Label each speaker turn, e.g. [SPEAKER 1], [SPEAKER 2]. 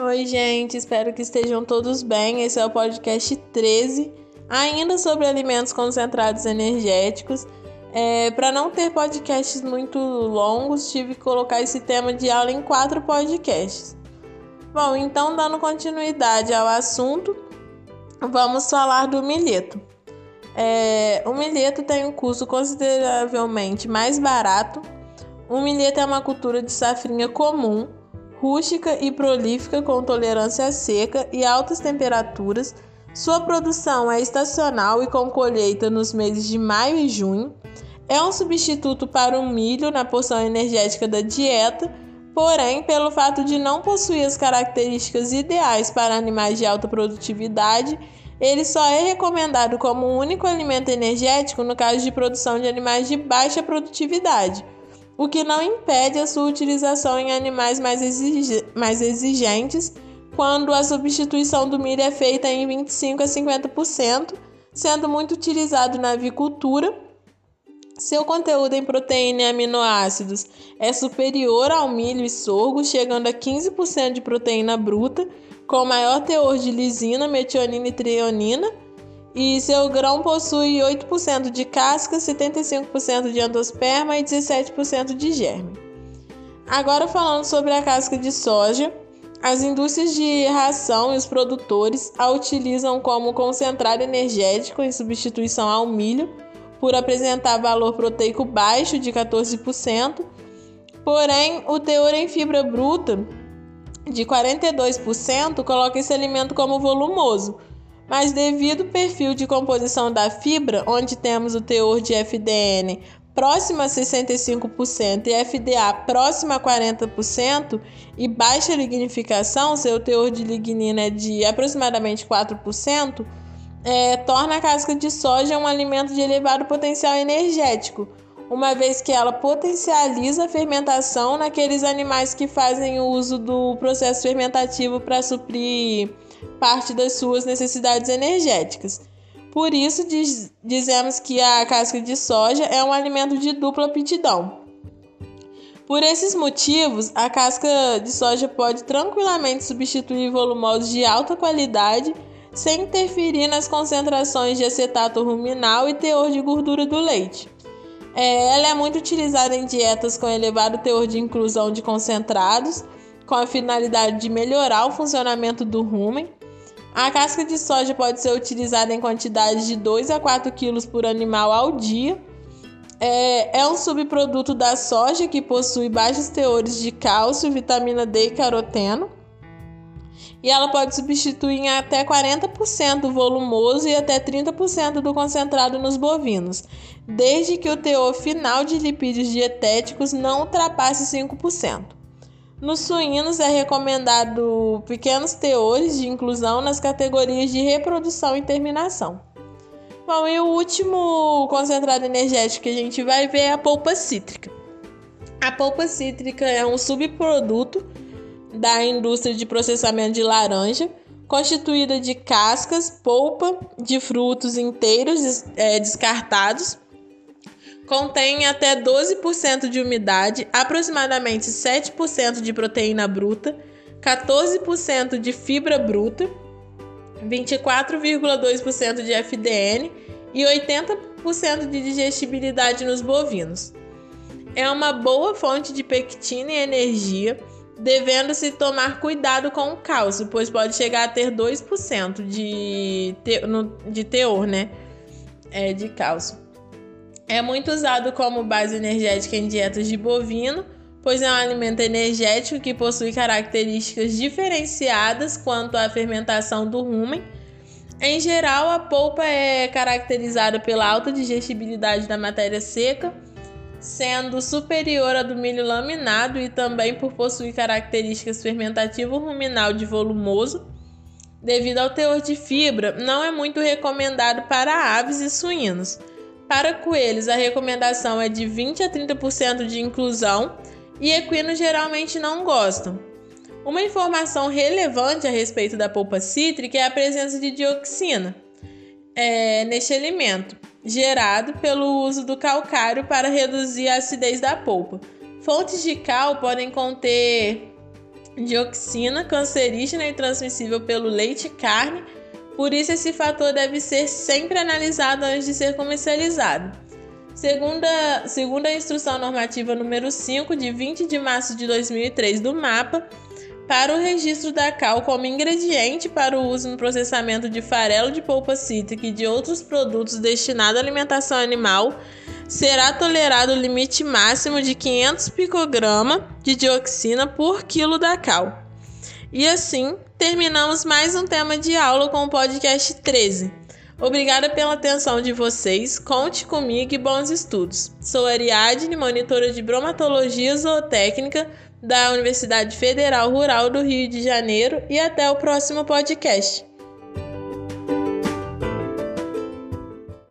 [SPEAKER 1] Oi, gente, espero que estejam todos bem. Esse é o podcast 13, ainda sobre alimentos concentrados energéticos. É, Para não ter podcasts muito longos, tive que colocar esse tema de aula em quatro podcasts. Bom, então, dando continuidade ao assunto, vamos falar do milheto. É, o milheto tem um custo consideravelmente mais barato. O milheto é uma cultura de safrinha comum rústica e prolífica com tolerância à seca e altas temperaturas. Sua produção é estacional e com colheita nos meses de maio e junho. É um substituto para o milho na porção energética da dieta, porém, pelo fato de não possuir as características ideais para animais de alta produtividade, ele só é recomendado como único alimento energético no caso de produção de animais de baixa produtividade o que não impede a sua utilização em animais mais, mais exigentes, quando a substituição do milho é feita em 25 a 50%, sendo muito utilizado na avicultura. Seu conteúdo em proteína e aminoácidos é superior ao milho e sorgo, chegando a 15% de proteína bruta, com maior teor de lisina, metionina e treonina e seu grão possui 8% de casca, 75% de endosperma e 17% de germe. Agora falando sobre a casca de soja, as indústrias de ração e os produtores a utilizam como concentrado energético em substituição ao milho, por apresentar valor proteico baixo de 14%, porém o teor em fibra bruta de 42% coloca esse alimento como volumoso, mas devido ao perfil de composição da fibra, onde temos o teor de FDN próximo a 65% e FDA próximo a 40% e baixa lignificação, seu teor de lignina é de aproximadamente 4%, é, torna a casca de soja um alimento de elevado potencial energético, uma vez que ela potencializa a fermentação naqueles animais que fazem uso do processo fermentativo para suprir parte das suas necessidades energéticas. Por isso, diz, dizemos que a casca de soja é um alimento de dupla aptidão. Por esses motivos, a casca de soja pode tranquilamente substituir volumosos de alta qualidade sem interferir nas concentrações de acetato ruminal e teor de gordura do leite. É, ela é muito utilizada em dietas com elevado teor de inclusão de concentrados, com a finalidade de melhorar o funcionamento do rumen, a casca de soja pode ser utilizada em quantidades de 2 a 4 quilos por animal ao dia. É, é um subproduto da soja que possui baixos teores de cálcio, vitamina D e caroteno. E ela pode substituir em até 40% o volumoso e até 30% do concentrado nos bovinos, desde que o teor final de lipídios dietéticos não ultrapasse 5%. Nos suínos é recomendado pequenos teores de inclusão nas categorias de reprodução e terminação. Bom, e o último concentrado energético que a gente vai ver é a polpa cítrica. A polpa cítrica é um subproduto da indústria de processamento de laranja, constituída de cascas, polpa de frutos inteiros é, descartados contém até 12% de umidade, aproximadamente 7% de proteína bruta, 14% de fibra bruta, 24,2% de FDN e 80% de digestibilidade nos bovinos. É uma boa fonte de pectina e energia, devendo-se tomar cuidado com o cálcio, pois pode chegar a ter 2% de, te, no, de teor né, é, de cálcio. É muito usado como base energética em dietas de bovino, pois é um alimento energético que possui características diferenciadas quanto à fermentação do rumen. Em geral, a polpa é caracterizada pela alta digestibilidade da matéria seca, sendo superior à do milho laminado e também por possuir características fermentativo ruminal de volumoso. Devido ao teor de fibra, não é muito recomendado para aves e suínos para coelhos, a recomendação é de 20 a 30% de inclusão e equinos geralmente não gostam. Uma informação relevante a respeito da polpa cítrica é a presença de dioxina é, neste alimento, gerado pelo uso do calcário para reduzir a acidez da polpa. Fontes de cal podem conter dioxina, cancerígena e transmissível pelo leite carne. Por isso, esse fator deve ser sempre analisado antes de ser comercializado. Segundo a, segundo a Instrução Normativa número 5, de 20 de março de 2003 do MAPA, para o registro da cal como ingrediente para o uso no processamento de farelo de polpa cítrica e de outros produtos destinados à alimentação animal, será tolerado o limite máximo de 500 picograma de dioxina por quilo da cal. E assim, terminamos mais um tema de aula com o podcast 13. Obrigada pela atenção de vocês, conte comigo e bons estudos. Sou Ariadne, monitora de bromatologia zootécnica da Universidade Federal Rural do Rio de Janeiro e até o próximo podcast.